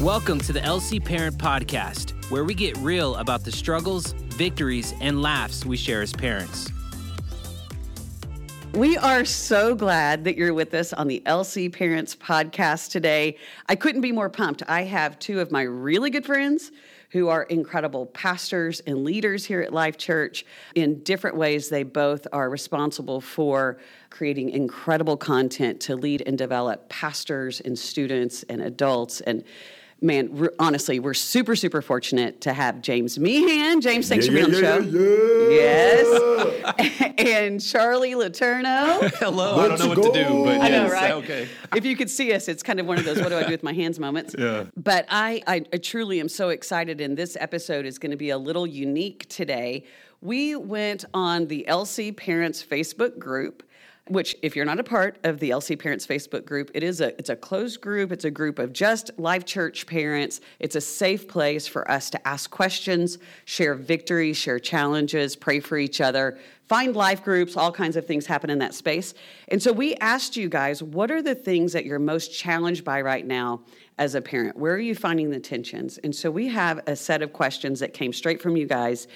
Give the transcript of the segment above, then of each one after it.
Welcome to the LC Parent Podcast, where we get real about the struggles, victories, and laughs we share as parents. We are so glad that you're with us on the LC Parents Podcast today. I couldn't be more pumped. I have two of my really good friends who are incredible pastors and leaders here at Life Church. In different ways, they both are responsible for creating incredible content to lead and develop pastors and students and adults. And man, we're, honestly, we're super, super fortunate to have James Meehan. James, thanks Yeah, for being yeah, on the yeah, show. Yes. and Charlie Laterno. Hello. I don't Let's know what to do, go. but I know, right? Okay. If you could see us, it's kind of one of those "What do I do with my hands?" moments. Yeah. But I, I, I truly am so excited, and this episode is going to be a little unique today. We went on the LC Parents Facebook group. Which, if you're not a part of the LC Parents Facebook group, it is a it's a closed group. It's a group of just Life Church parents. It's a safe place for us to ask questions, share victories, share challenges, pray for each other, find life groups, all kinds of things happen in that space. And so we asked you guys, what are the things that you're most challenged by right now as a parent? Where are you finding the tensions? And so we have a set of questions that came straight from you guys.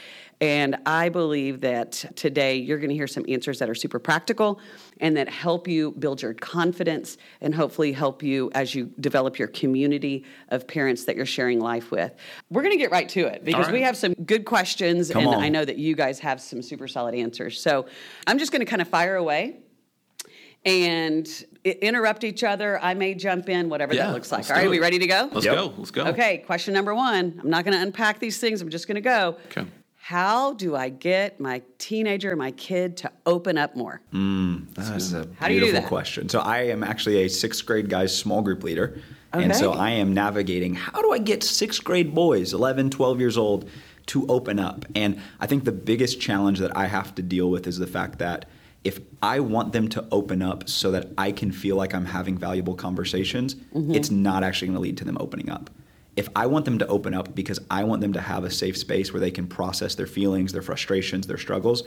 And I believe that today you're going to hear some answers that are super practical and that help you build your confidence and hopefully help you as you develop your community of parents that you're sharing life with. We're going to get right to it because we have some good questions Come and on. I know that you guys have some super solid answers. So I'm just going to kind of fire away and interrupt each other. I may jump in, whatever Yeah, that looks like. All right, do we ready to go? Let's Yep. go. Let's go. Okay, question number one. I'm not going to unpack these things. I'm just going to go. Okay. How do I get my teenager, my kid, to open up more? Hmm, That's a How do you do beautiful that? question. So I am actually a sixth grade guy's small group leader. And so I am navigating how do I get sixth grade boys, 11, 12 years old, to open up? And I think the biggest challenge that I have to deal with is the fact that if I want them to open up so that I can feel like I'm having valuable conversations, Mm-hmm. it's not actually going to lead to them opening up. If I want them to open up because I want them to have a safe space where they can process their feelings, their frustrations, their struggles,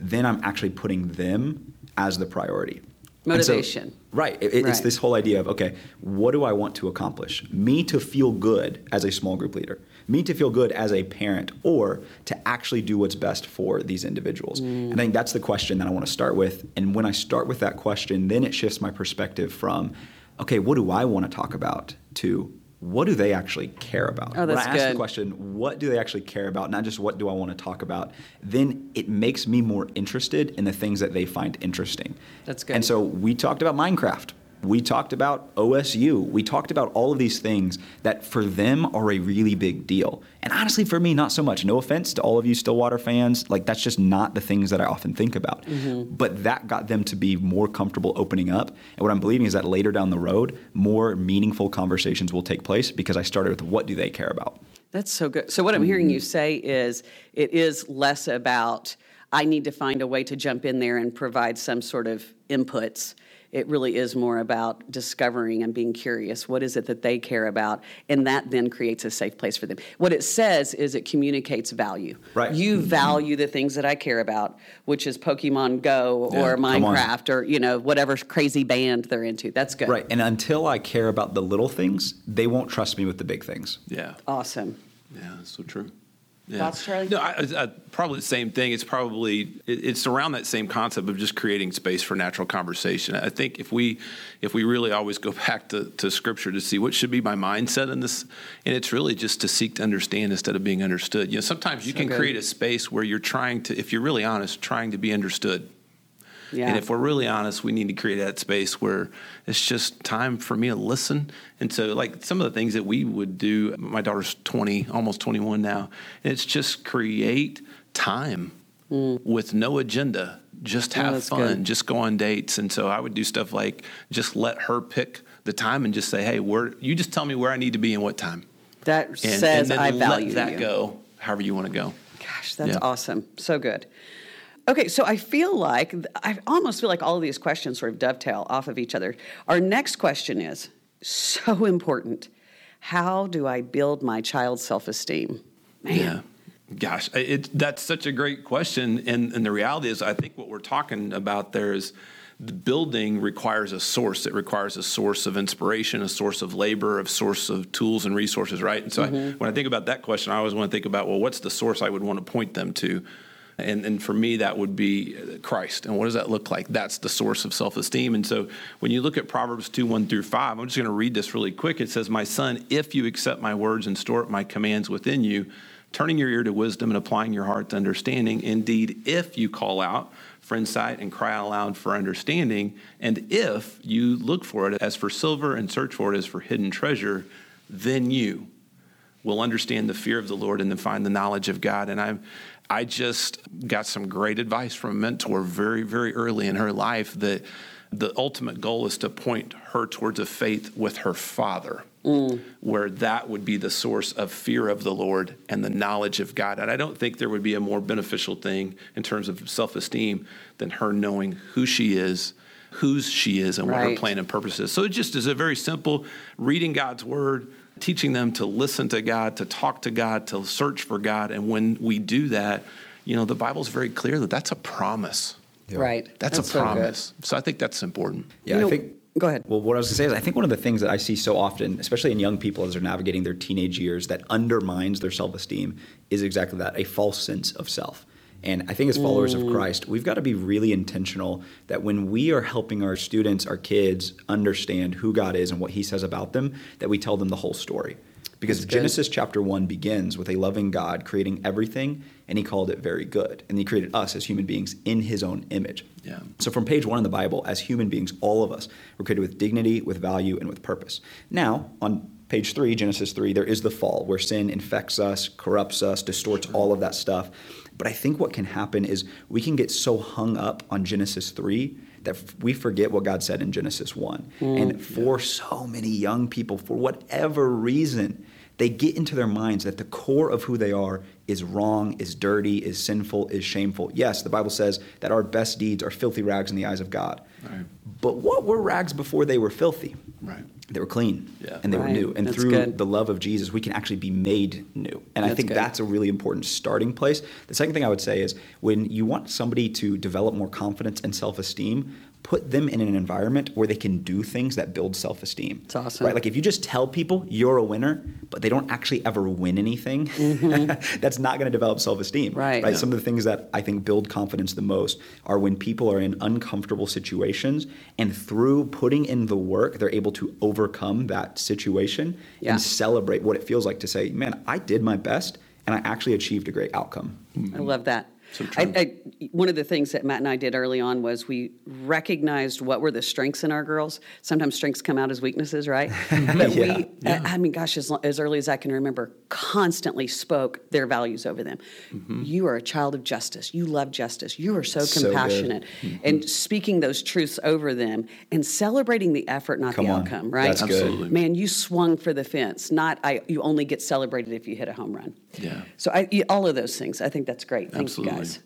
then I'm actually putting them as the priority. And so- Motivation. right. It- It's Right. this whole idea of, okay, what do I want to accomplish? Me to feel good as a small group leader, me to feel good as a parent, or to actually do what's best for these individuals. And I think that's the question that I want to start with. And when I start with that question, then it shifts my perspective from, okay, what do I want to talk about to what do they actually care about? Oh, that's when I ask good. the question, what do they actually care about, not just what do I want to talk about, then it makes me more interested in the things that they find interesting. That's good. And so we talked about Minecraft. We talked about OSU. We talked about all of these things that for them are a really big deal. And honestly, for me, not so much. No offense to all of you Stillwater fans. Like, that's just not the things that I often think about. Mm-hmm. But that got them to be more comfortable opening up. And what I'm believing is that later down the road, more meaningful conversations will take place because I started with what do they care about? That's so good. So, what I'm hearing you say is it is less about, I need to find a way to jump in there and provide some sort of inputs. It really is more about discovering and being curious. What is it that they care about? And that then creates a safe place for them. What it says is it communicates value. Right. You value the things that I care about, which is Pokemon Go Yeah, or. Minecraft or, you know, whatever crazy band they're into. That's good. Right. And until I care about the little things, they won't trust me with the big things. Yeah. Awesome. Yeah, that's so true. Yeah. Thoughts, Charlie? No, I, I, probably the same thing. It's probably it, it's around that same concept of just creating space for natural conversation. I think if we if we really always go back to, to Scripture to see what should be my mindset in this, and it's really just to seek to understand instead of being understood. You know, sometimes you So can good. create a space where you're trying to, if you're really honest, trying to be understood. Yeah. And if we're really honest, we need to create that space where it's just time for me to listen. And so, like some of the things that we would do, my daughter's 20, almost 21 now, and it's just create time with no agenda. Just have Mm. Oh, fun, good. just go on dates. And so I would do stuff like just let her pick the time and just say, hey, where, you just tell me where I need to be and what time. that And, says and then I let value that you. go however you want to go. Gosh, that's Yeah. awesome. So good. Okay, so I feel like, I almost feel like all of these questions sort of dovetail off of each other. Our next question is so important. How do I build my child's self esteem? Yeah. Gosh, it, that's such a great question. And, and the reality is, I think what we're talking about there is the building requires a source. It requires a source of inspiration, a source of labor, a source of tools and resources, right? And so I, mm-hmm. when I think about that question, I always want to think about, well, what's the source I would want to point them to? And, and for me, that would be uh, Christ. And what does that look like? That's the source of self esteem. And so when you look at Proverbs 2 1 through 5, I'm just going to read this really quick. It says, My son, if you accept my words and store up my commands within you, turning your ear to wisdom and applying your heart to understanding, indeed, if you call out for insight and cry aloud for understanding, and if you look for it as for silver and search for it as for hidden treasure, then you will understand the fear of the Lord and then find the knowledge of God. And I'm I just got some great advice from a mentor very, very early in her life that the ultimate goal is to point her towards a faith with her father, mm. where that would be the source of fear of the Lord and the knowledge of God. And I don't think there would be a more beneficial thing in terms of self esteem than her knowing who she is. Whose she is and what right. her plan and purpose is. So it just is a very simple reading God's word, teaching them to listen to God, to talk to God, to search for God. And when we do that, you know, the Bible's very clear that that's a promise. Yeah. Right. That's, that's, a promise. So, so, I think that's important. Yeah, you know, I think. Go ahead. Well, what I was going to say is, I think one of the things that I see so often, especially in young people as they're navigating their teenage years, that undermines their self esteem is exactly that a false sense of self. And I think as followers mm. of Christ, we've got to be really intentional that when we are helping our students, our kids understand who God is and what he says about them, that we tell them the whole story. Because Genesis chapter 1 begins with a loving God creating everything and he called it very good. And he created us as human beings in his own image. Yeah. So from page 1 in the Bible, as human beings, all of us were created with dignity, with value and with purpose. Now, on page 3, Genesis 3, there is the fall where sin infects us, corrupts us, distorts sure. all of that stuff. But I think what can happen is we can get so hung up on Genesis 3 that we forget what God said in Genesis 1. Mm, and for yeah. so many young people, for whatever reason, they get into their minds that the core of who they are is wrong, is dirty, is sinful, is shameful. Yes, the Bible says that our best deeds are filthy rags in the eyes of God. Right. But what were rags before they were filthy? Right. They were clean yeah. and they right. were new. And that's through good. the love of Jesus, we can actually be made new. And that's I think good. that's a really important starting place. The second thing I would say is when you want somebody to develop more confidence and self esteem, put them in an environment where they can do things that build self-esteem. It's awesome. Right? Like if you just tell people you're a winner, but they don't actually ever win anything, mm-hmm. that's not going to develop self-esteem. Right. right? Yeah. Some of the things that I think build confidence the most are when people are in uncomfortable situations and through putting in the work, they're able to overcome that situation yeah. and celebrate what it feels like to say, man, I did my best and I actually achieved a great outcome. I love that. So I, I, one of the things that Matt and I did early on was we recognized what were the strengths in our girls. Sometimes strengths come out as weaknesses, right? but Yeah. we, I, I mean, gosh, as, as early as I can remember, constantly spoke their values over them. Mm-hmm. You are a child of justice. You love justice. You are so So good. compassionate. Mm-hmm. And speaking those truths over them and celebrating the effort, not Come the on. outcome, right? That's good. Absolutely. Man, you swung for the fence. Not I. You only get celebrated if you hit a home run. Yeah. So I, all of those things. I think that's great. Thank Absolutely. you guys.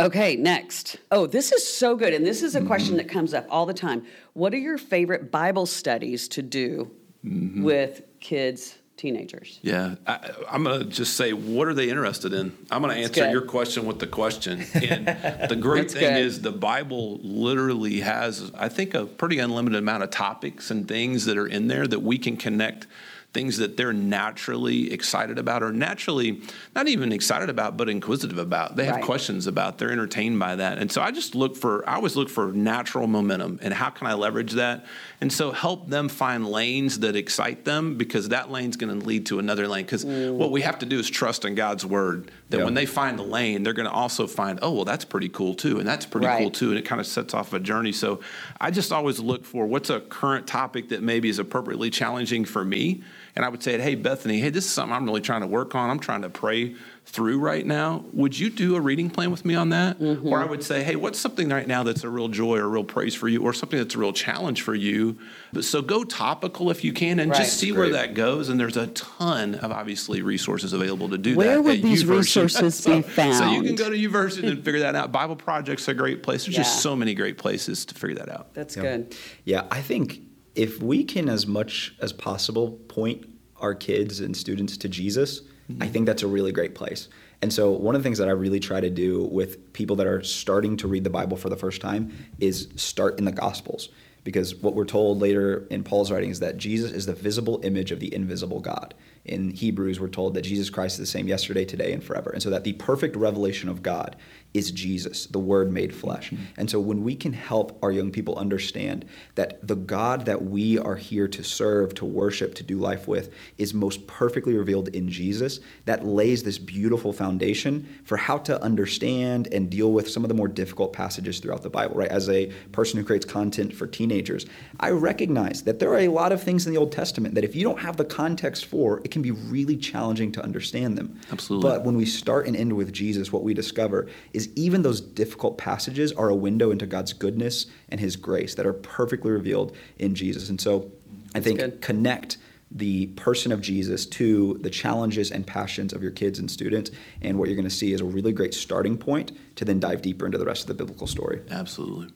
Okay, next. Oh, this is so good, and this is a question that comes up all the time. What are your favorite Bible studies to do mm-hmm. with kids, teenagers? Yeah, I, I'm going to just say, what are they interested in? I'm going to answer good. your question with the question. And the great thing good. is, the Bible literally has, I think, a pretty unlimited amount of topics and things that are in there that we can connect things that they're naturally excited about or naturally not even excited about but inquisitive about. They have Right. questions about they're entertained by that. And so i just look for i always look for natural momentum and how can i leverage that? And so help them find lanes that excite them because that lane's going to lead to another lane. Because mm. what we have to do is trust in god's word that Yeah. when they find the lane they're going to also find oh well that's pretty cool too and that's pretty cool too and it kind of sets off a journey. So i just always look for what's a current topic that maybe is appropriately challenging for me and I would say, hey, Bethany, hey, this is something I'm really trying to work on. I'm trying to pray through right now. Would you do a reading plan with me on that? Mm-hmm. Or I would say, hey, what's something right now that's a real joy or a real praise for you or something that's a real challenge for you? But so go topical if you can and Right. just see where that goes. And there's a ton of obviously resources available to do that. Where would at these YouVersion. resources be found? So you can go to YouVersion and figure that out. Bible Project's a great place. There's Yeah. just so many great places to figure that out. That's Yeah. good. Yeah, I think if we can, as much as possible, point our kids and students to Jesus, I mm-hmm. think that's a really great place. And so, one of the things that I really try to do with people that are starting to read the Bible for the first time is start in the Gospels. Because what we're told later in Paul's writing is that Jesus is the visible image of the invisible God in Hebrews, we're told that Jesus Christ is the same yesterday, today, and forever. And so that the perfect revelation of God is Jesus, the Word made flesh. Mm-hmm. And so when we can help our young people understand that the God that we are here to serve, to worship, to do life with is most perfectly revealed in Jesus, that lays this beautiful foundation for how to understand and deal with some of the more difficult passages throughout the Bible, right? As a person who creates content for teenagers, I recognize that there are a lot of things in the Old Testament that if you don't have the context for, it can be really challenging to understand them. Absolutely. But when we start and end with Jesus, what we discover is even those difficult passages are a window into God's goodness and His grace that are perfectly revealed in Jesus. And so I think good. connect the person of Jesus to the challenges and passions of your kids and students. And what you're going to see is a really great starting point to then dive deeper into the rest of the biblical story. Absolutely.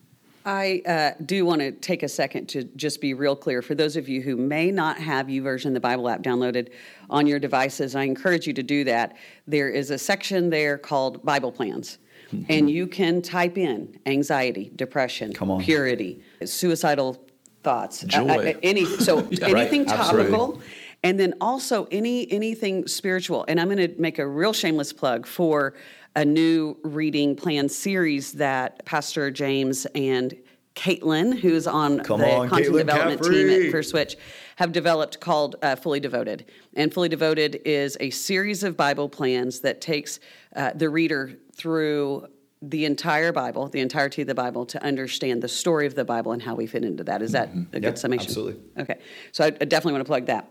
I uh, do want to take a second to just be real clear. For those of you who may not have YouVersion, the Bible app, downloaded on your devices, I encourage you to do that. There is a section there called Bible Plans. Mm-hmm. And you can type in anxiety, depression, purity, suicidal thoughts, uh, uh, Joy. any so yeah, anything right. topical, and then also any anything spiritual. And I'm going to make a real shameless plug for a new reading plan series that Pastor James and Caitlin, who's on Come the on, content Caitlin development Caffrey. team at First Switch, have developed called uh, Fully Devoted. And Fully Devoted is a series of Bible plans that takes uh, the reader through the entire Bible, the entirety of the Bible, to understand the story of the Bible and how we fit into that. Is that mm-hmm. a good yep, summation? Absolutely. Okay. So I, I definitely want to plug that.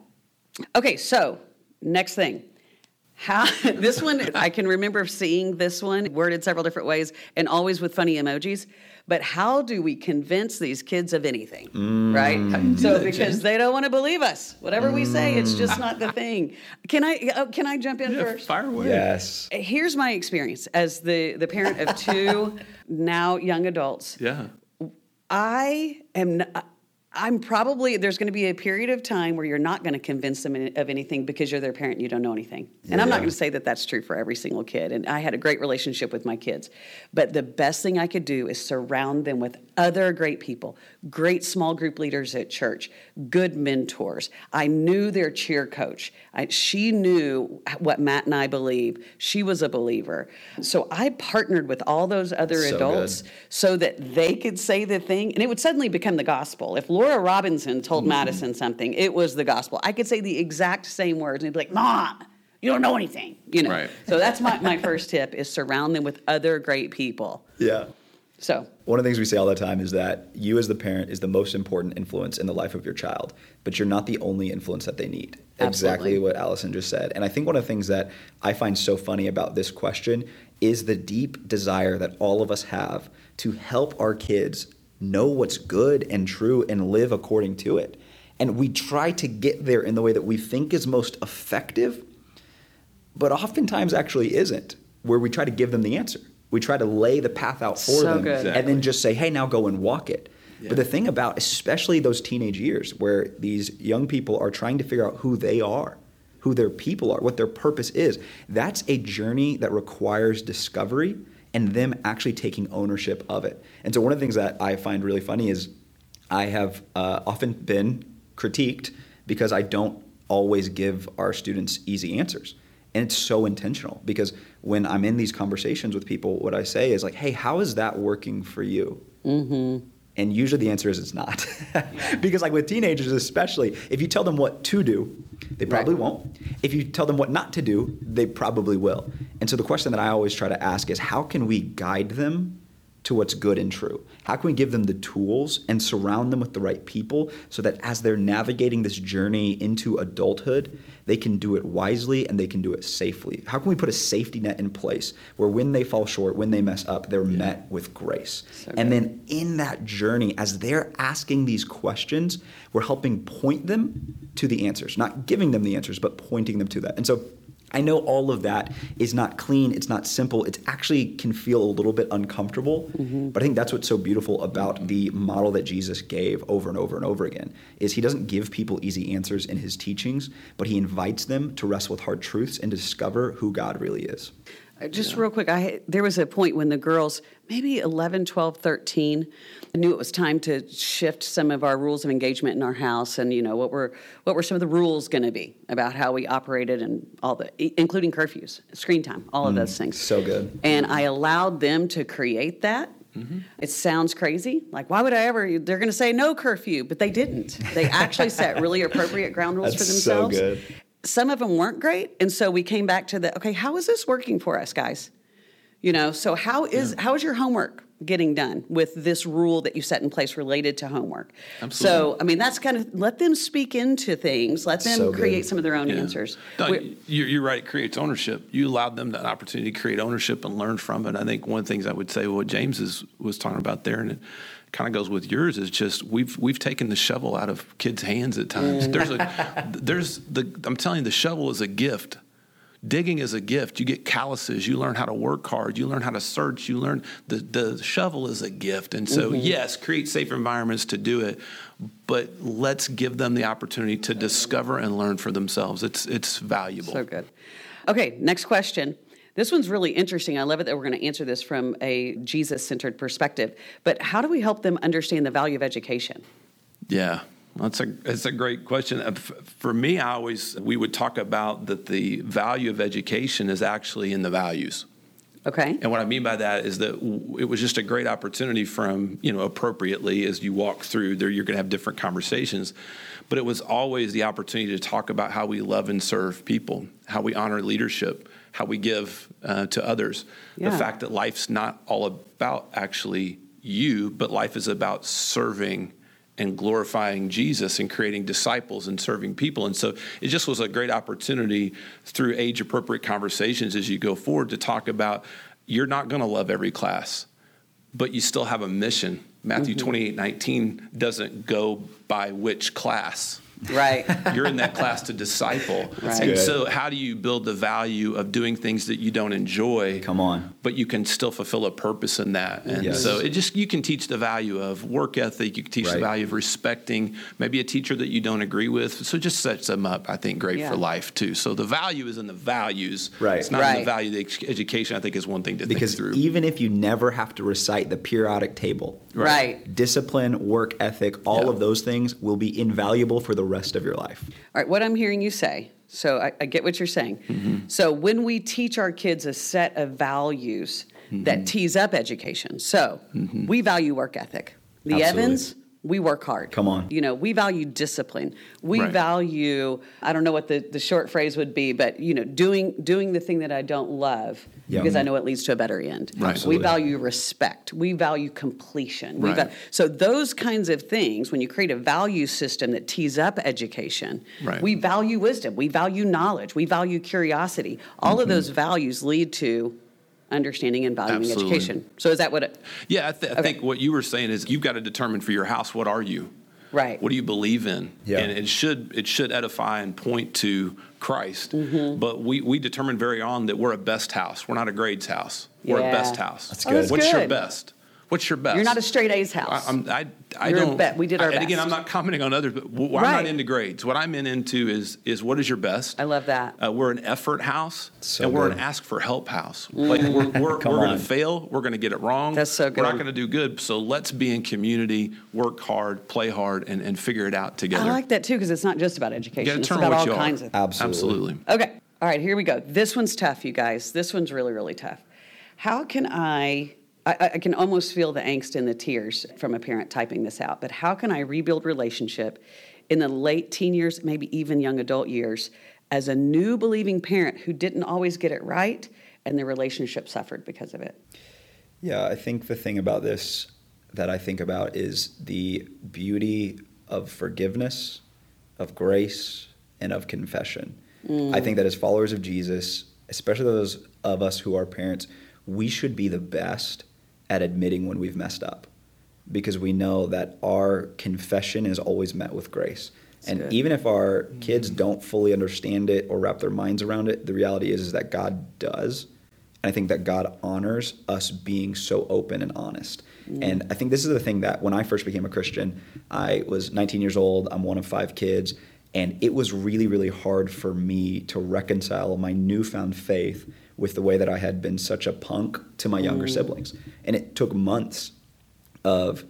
Okay, so next thing how this one I can remember seeing this one worded several different ways and always with funny emojis. But how do we convince these kids of anything, mm. right? So because they don't want to believe us, whatever mm. we say, it's just not the thing. Can I uh, can I jump in yeah, first? Fire away. Yes. Here's my experience as the the parent of two now young adults. Yeah. I am. Not, I'm probably there's going to be a period of time where you're not going to convince them of anything because you're their parent and you don't know anything. And yeah. I'm not going to say that that's true for every single kid. And I had a great relationship with my kids. But the best thing I could do is surround them with other great people, great small group leaders at church, good mentors. I knew their cheer coach. I, she knew what Matt and I believe. She was a believer. So I partnered with all those other so adults good. so that they could say the thing and it would suddenly become the gospel. If Laura Robinson told mm-hmm. Madison something, it was the gospel. I could say the exact same words and he'd be like, Mom, you don't know anything. You know. Right. So that's my, my first tip is surround them with other great people. Yeah. So one of the things we say all the time is that you as the parent is the most important influence in the life of your child, but you're not the only influence that they need. Absolutely. Exactly what Allison just said. And I think one of the things that I find so funny about this question is the deep desire that all of us have to help our kids know what's good and true and live according to it. And we try to get there in the way that we think is most effective, but oftentimes actually isn't, where we try to give them the answer. We try to lay the path out for so them exactly. and then just say, hey, now go and walk it. Yeah. But the thing about, especially those teenage years where these young people are trying to figure out who they are, who their people are, what their purpose is, that's a journey that requires discovery and them actually taking ownership of it. And so one of the things that I find really funny is I have uh, often been critiqued because I don't always give our students easy answers. And it's so intentional because when I'm in these conversations with people, what I say is like, hey, how is that working for you? Mm-hmm. And usually the answer is it's not. because, like with teenagers, especially, if you tell them what to do, they probably right. won't. If you tell them what not to do, they probably will. And so the question that I always try to ask is how can we guide them to what's good and true? How can we give them the tools and surround them with the right people so that as they're navigating this journey into adulthood, they can do it wisely and they can do it safely? How can we put a safety net in place where when they fall short, when they mess up, they're yeah. met with grace? So and then in that journey, as they're asking these questions, we're helping point them to the answers, not giving them the answers, but pointing them to that. And so I know all of that is not clean, it's not simple, it actually can feel a little bit uncomfortable. Mm-hmm. But I think that's what's so beautiful about the model that Jesus gave over and over and over again is he doesn't give people easy answers in his teachings, but he invites them to wrestle with hard truths and discover who God really is. Just yeah. real quick, I there was a point when the girls, maybe 11, 12, 13, I knew it was time to shift some of our rules of engagement in our house, and you know what were what were some of the rules going to be about how we operated and all the, including curfews, screen time, all of mm, those things. So good. And I allowed them to create that. Mm-hmm. It sounds crazy. Like, why would I ever? They're going to say no curfew, but they didn't. They actually set really appropriate ground rules That's for themselves. So good some of them weren't great. And so we came back to the okay how is this working for us guys? You know so how is yeah. how is your homework getting done with this rule that you set in place related to homework? Absolutely. so i mean that's kind of let them speak into things. Let them so create some of their own yeah. answers. No, you're, you're, right. It creates ownership. You allowed them that opportunity to create ownership and learn from it. I think one of the things i would say what james is, was talking about there and kind of goes with yours is just we've we've taken the shovel out of kids' hands at times. Mm. There's a there's the I'm telling you the shovel is a gift. Digging is a gift. You get calluses. You learn how to work hard. You learn how to search. You learn the, the shovel is a gift. And so, mm-hmm. yes, create safe environments to do it, but let's give them the opportunity to discover and learn for themselves. It's, it's valuable. So good. Okay, next question. This one's really interesting. I love it that we're going to answer this from a Jesus centered perspective. But how do we help them understand the value of education? Yeah. That's a that's a great question. Uh, for me, I always we would talk about that the value of education is actually in the values. Okay. And what I mean by that is that it was just a great opportunity from, you know, appropriately as you walk through there, you're going to have different conversations. But it was always the opportunity to talk about how we love and serve people, how we honor leadership, how we give uh, to others. Yeah. The fact that life's not all about actually you, but life is about serving and glorifying Jesus and creating disciples and serving people. And so it just was a great opportunity through age appropriate conversations as you go forward to talk about you're not going to love every class, but you still have a mission. Matthew mm-hmm. 28 19 doesn't go by which class Right. You're in that class to disciple. Right. And so, how do you build the value of doing things that you don't enjoy? Come on. But you can still fulfill a purpose in that. And yes. so, it just, you can teach the value of work ethic, you can teach right. the value of respecting maybe a teacher that you don't agree with. So, just sets them up, I think, great yeah. for life too. So, the value is in the values. Right. It's not right. in the value of the education, I think, is one thing to because think through. Even if you never have to recite the periodic table, right? Discipline, work ethic, all yeah. of those things will be invaluable for the rest of your life. All right, what I'm hearing you say, so I, I get what you're saying. Mm-hmm. So when we teach our kids a set of values mm-hmm. that tease up education, so mm-hmm. we value work ethic. The Absolutely. Evans, we work hard. Come on. You know, we value discipline. We right. value, I don't know what the, the short phrase would be, but you know, doing doing the thing that I don't love because I know it leads to a better end. Right. We value respect. We value completion. Right. So those kinds of things, when you create a value system that tees up education, right. we value wisdom. We value knowledge. We value curiosity. All mm-hmm. of those values lead to understanding and valuing Absolutely. education. So is that what it? Yeah, I, th- I think what you were saying is you've got to determine for your house what are you. Right. What do you believe in? Yeah. And it should it should edify and point to Christ. Mm-hmm. But we we determined very on that we're a best house. We're not a grades house. We're yeah. a best house. That's good. Oh, that's What's good. your best? What's your best? You're not a straight A's house. I, I'm, I, I You're don't. Bet. We did our I, best. And again, I'm not commenting on others, but w- I'm right. not into grades. What I'm in into is is what is your best. I love that. Uh, we're an effort house, so and we're good. an ask for help house. Mm. Like we're we're, we're going to fail. We're going to get it wrong. That's so good. We're not going to do good. So let's be in community, work hard, play hard, and, and figure it out together. I like that too because it's not just about education. it's about all kinds are. of. Absolutely. Absolutely. Okay. All right. Here we go. This one's tough, you guys. This one's really really tough. How can I I, I, can almost feel the angst and the tears from a parent typing this out. But how can I rebuild relationship in the late teen years, maybe even young adult years, as a new believing parent who didn't always get it right and the relationship suffered because of it? Yeah, I think the thing about this that I think about is the beauty of forgiveness, of grace, and of confession. Mm. I think that as followers of Jesus, especially those of us who are parents, we should be the best at admitting when we've messed up because we know that our confession is always met with grace. and good. even if our mm-hmm. kids don't fully understand it or wrap their minds around it, the reality is, is that God does. And I think that God honors us being so open and honest. Mm. And I think this is the thing that when I first became a Christian, I was 19 years old, I'm one of five kids, and it was really, really hard for me to reconcile my newfound faith with the way that I had been such a punk to my younger mm. siblings. And it took months of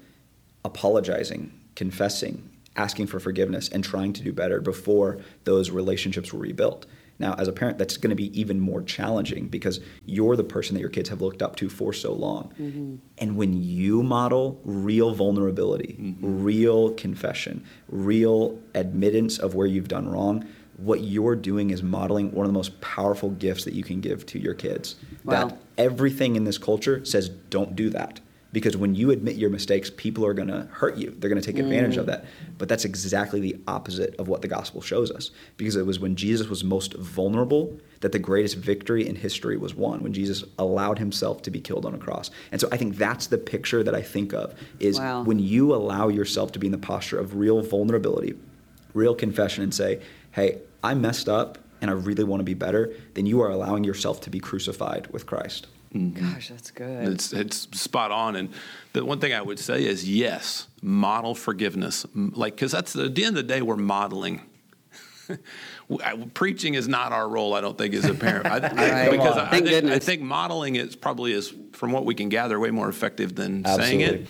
apologizing, confessing, asking for forgiveness, and trying to do better before those relationships were rebuilt. Now, as a parent, that's going to be even more challenging because you're the person that your kids have looked up to for so long. Mm-hmm. And when you model real vulnerability, mm-hmm. real confession, real admittance of where you've done wrong, what you're doing is modeling one of the most powerful gifts that you can give to your kids. Wow. That everything in this culture says don't do that because when you admit your mistakes people are going to hurt you they're going to take advantage of mm. that but that's exactly the opposite of what the gospel shows us because it was when jesus was most vulnerable that the greatest victory in history was won when jesus allowed himself to be killed on a cross and so i think that's the picture that i think of is Wow. when you allow yourself to be in the posture of real vulnerability real confession and say hey i messed up and i really want to be better then you are allowing yourself to be crucified with christ mm-hmm. Gosh, that's good. It's it's spot on. And the one thing I would say is yes, model forgiveness. Like because that's at the end of the day we're modeling. Preaching is not our role, I don't think, as a parent. I, I- Right. because Come on. I, think, I think modeling is probably is, from what we can gather, way more effective than saying it.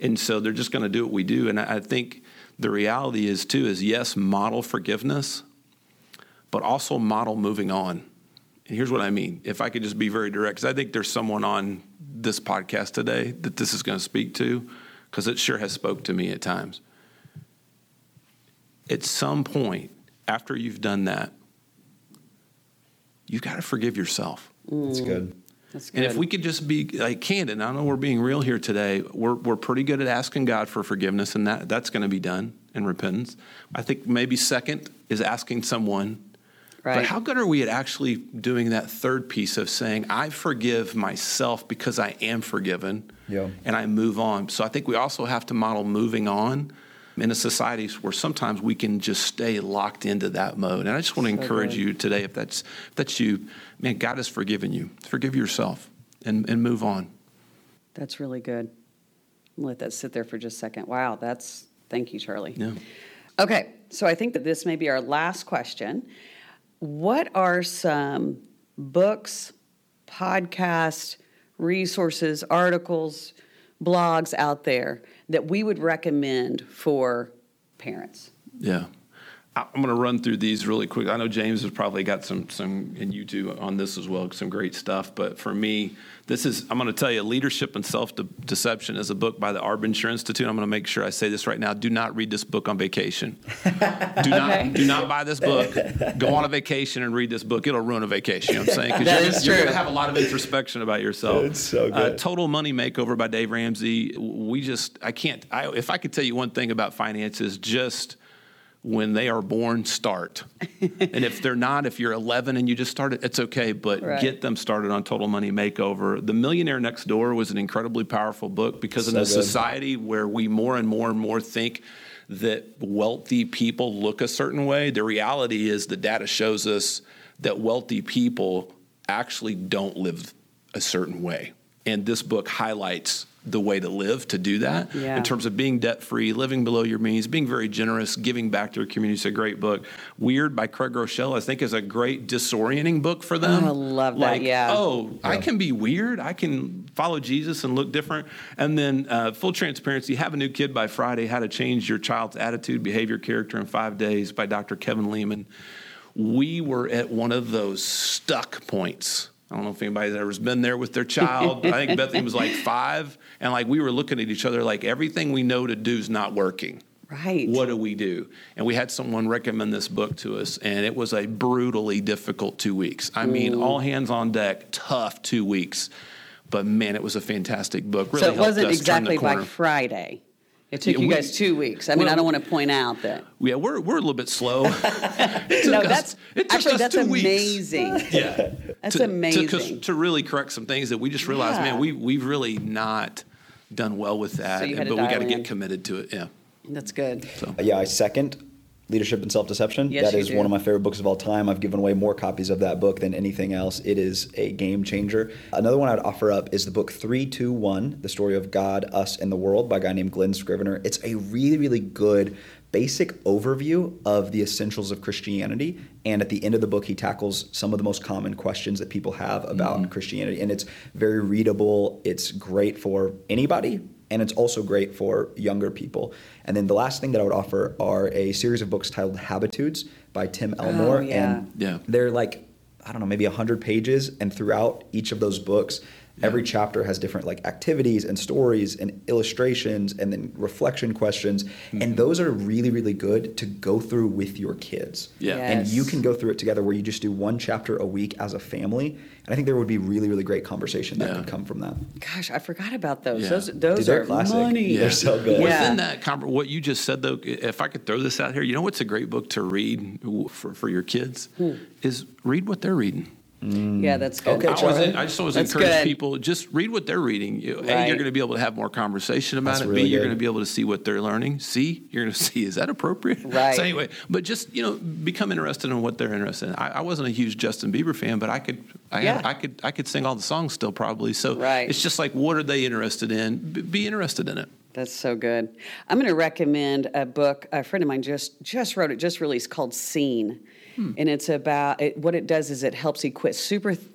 And so they're just going to do what we do. And I I think the reality is too is yes, model forgiveness, but also model moving on. And here's what I mean. If I could just be very direct, because I think there's someone on this podcast today that this is going to speak to, because it sure has spoke to me at times. At some point, after you've done that, you've got to forgive yourself. That's good. That's good. And if we could just be like candid, I know we're being real here today. We're we're pretty good at asking God for forgiveness, and that that's going to be done in repentance. I think maybe second is asking someone. Right. But how good are we at actually doing that third piece of saying, I forgive myself because I am forgiven Yeah. and I move on? So I think we also have to model moving on in a society where sometimes we can just stay locked into that mode. And I just want to So encourage good. you today, if that's, if that's you, man, God has forgiven you. Forgive yourself and, and move on. That's really good. Let that sit there for just a second. Wow, that's thank you, Charlie. Yeah. Okay, so I think that this may be our last question. What are some books, podcasts, resources, articles, blogs out there that we would recommend for parents? Yeah. I- I'm going to run through these really quick. I know James has probably got some, some, and you two on this as well, some great stuff. But for me, this is, I'm going to tell you, Leadership and Self Deception is a book by the Arbinger Institute. I'm going to make sure I say this right now. Do not read this book on vacation. do, Okay. not, do not buy this book. Go on a vacation and read this book. It'll ruin a vacation. You know what I'm saying? 'Cause That you're, you're true. going to have a lot of introspection about yourself. It's so Uh, good. Total Money Makeover by Dave Ramsey. We just, I can't, I, if I could tell you one thing about finances, just when they are born, start. and if they're not, if you're 11 and you just started, it's okay, but Right. get them started on Total Money Makeover. The Millionaire Next Door was an incredibly powerful book because in a good. society where we more and more and more think that wealthy people look a certain way, the reality is the data shows us that wealthy people actually don't live a certain way. And this book highlights the way to live to do that Yeah. in terms of being debt free, living below your means, being very generous, giving back to your community. It's a great book. Weird by Craig Groeschel, I think, is a great disorienting book for them. Oh, I love that, Like, yeah. Oh, I can be weird. I can follow Jesus and look different. And then, uh, full transparency have a new kid by Friday How to Change Your Child's Attitude, Behavior, Character in Five Days by Dr. Kevin Leman. We were at one of those stuck points. I don't know if anybody's ever been there with their child. I think Bethany was like five, and like we were looking at each other like everything we know to do is not working. Right. What do we do? And we had someone recommend this book to us, and it was a brutally difficult two weeks. I mean, all hands on deck, tough two weeks. But man, it was a fantastic book. Really so it wasn't us turn the exactly by. Friday. It took Yeah, you we- guys two weeks. I mean, well- I don't want to point out that. Yeah, we're, we're a little bit slow. No, us- that's it took actually us that's two weeks. amazing. Yeah, That's to, amazing. To, to really correct some things that we just realized, Yeah. man, we we've really not done well with that. So you had to but we got to get committed to it. Yeah. That's good. Uh, Yeah, I second Leadership and Self Deception. Yes, that is do. one of my favorite books of all time. I've given away more copies of that book than anything else. It is a game changer. Another one I'd offer up is the book 321 The Story of God, Us, and the World by a guy named Glen Scrivener. It's a really, really good basic overview of the essentials of Christianity. And at the end of the book, he tackles some of the most common questions that people have about Mm-hmm. Christianity. And it's very readable, it's great for anybody. And it's also great for younger people. And then the last thing that I would offer are a series of books titled Habitudes by Tim oh, Elmore. Oh, yeah. And Yeah. they're like, I don't know, maybe 100 pages. And throughout each of those books, every chapter has different like activities and stories and illustrations and then reflection questions. Mm-hmm. And those are really, really good to go through with your kids. Yeah. And you can go through it together where you just do one chapter a week as a family. And I think there would be really, really great conversation that Yeah. could come from that. Gosh, I forgot about those. Yeah. Those those Dude, they're classic. money. They're so good. Yeah. Within that, what you just said, though, if I could throw this out here, you know what's a great book to read for, for your kids? Hmm. Is read what they're reading. Mm. Yeah, that's good. Okay, I, Charlie. always, I just always That's encourage good. people just read what they're reading. You, A, Right. you're going to be able to have more conversation about That's it. really B, you're going to be able to see what they're learning. C, you're going to see is that appropriate. Right. So anyway, but just you know, become interested in what they're interested in. I, I wasn't a huge Justin Bieber fan, but I could, I, Yeah. had, I could, I could sing all the songs still probably. So Right. it's just like, what are they interested in? B- be interested in it. That's so good. I'm going to recommend a book. A friend of mine just just wrote it, just released, called "Seen," and it's about it, what it does is it helps equip super th-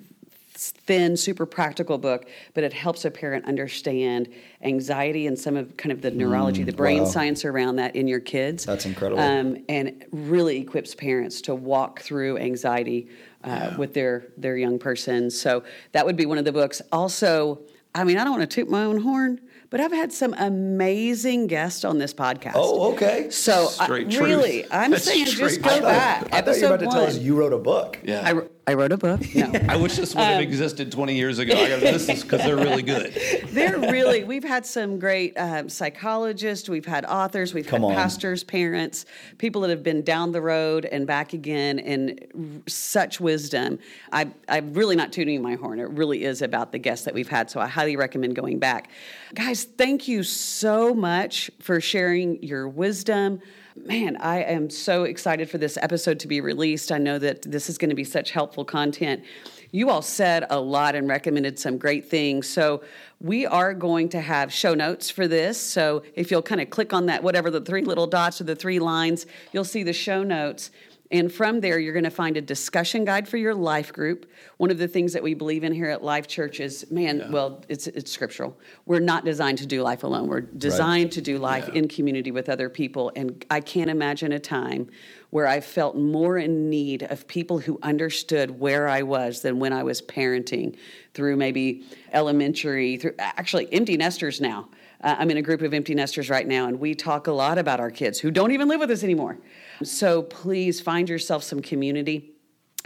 thin, super practical book, but it helps a parent understand anxiety and some of kind of the neurology, the brain wow. science around that in your kids. That's incredible. Um, and really equips parents to walk through anxiety uh, with their their young person. So that would be one of the books. Also, I mean, I don't want to toot my own horn, but I've had some amazing guests on this podcast. Oh, okay. So I, truth. really, I'm That's saying straight just go truth. back. I thought you were about to Episode tell us one. you wrote a book. Yeah. I, wr- I wrote a book. No. I wish this would have Um, existed 20 years ago. I got this is because they're really good. They're really, we've had some great um, psychologists, we've had authors, we've Come had on. pastors, parents, people that have been down the road and back again, and r- such wisdom. I, I'm really not tuning my horn. It really is about the guests that we've had, so I highly recommend going back. Guys, thank you so much for sharing your wisdom. Man, I am so excited for this episode to be released. I know that this is going to be such helpful content. You all said a lot and recommended some great things. So, we are going to have show notes for this. So, if you'll kind of click on that, whatever the three little dots or the three lines, you'll see the show notes. And from there, you're going to find a discussion guide for your life group. One of the things that we believe in here at Life Church is, man, well, it's, it's scriptural. We're not designed to do life alone. We're designed to do life Yeah. in community with other people. And I can't imagine a time where I felt more in need of people who understood where I was than when I was parenting through maybe elementary, through actually empty nesters now. Uh, I'm in a group of empty nesters right now, and we talk a lot about our kids who don't even live with us anymore. So please find yourself some community.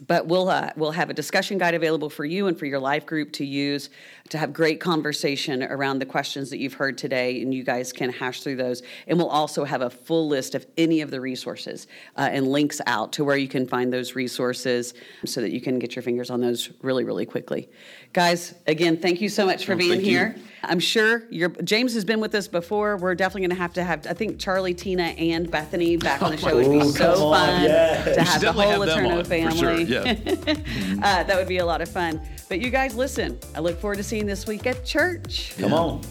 But we'll uh, we'll have a discussion guide available for you and for your life group to use to have great conversation around the questions that you've heard today, and you guys can hash through those. And we'll also have a full list of any of the resources uh, and links out to where you can find those resources, so that you can get your fingers on those really really quickly. Guys, again, thank you so much for Oh, being here. you. I'm sure your James has been with us before. We're definitely going to have to have I think Charlie, Tina, and Bethany back on the show It would be Ooh, so fun yes. to have the whole have Eterno on, family. sure, yeah. uh, that would be a lot of fun. But you guys, listen. I look forward to seeing this week at church. Come on.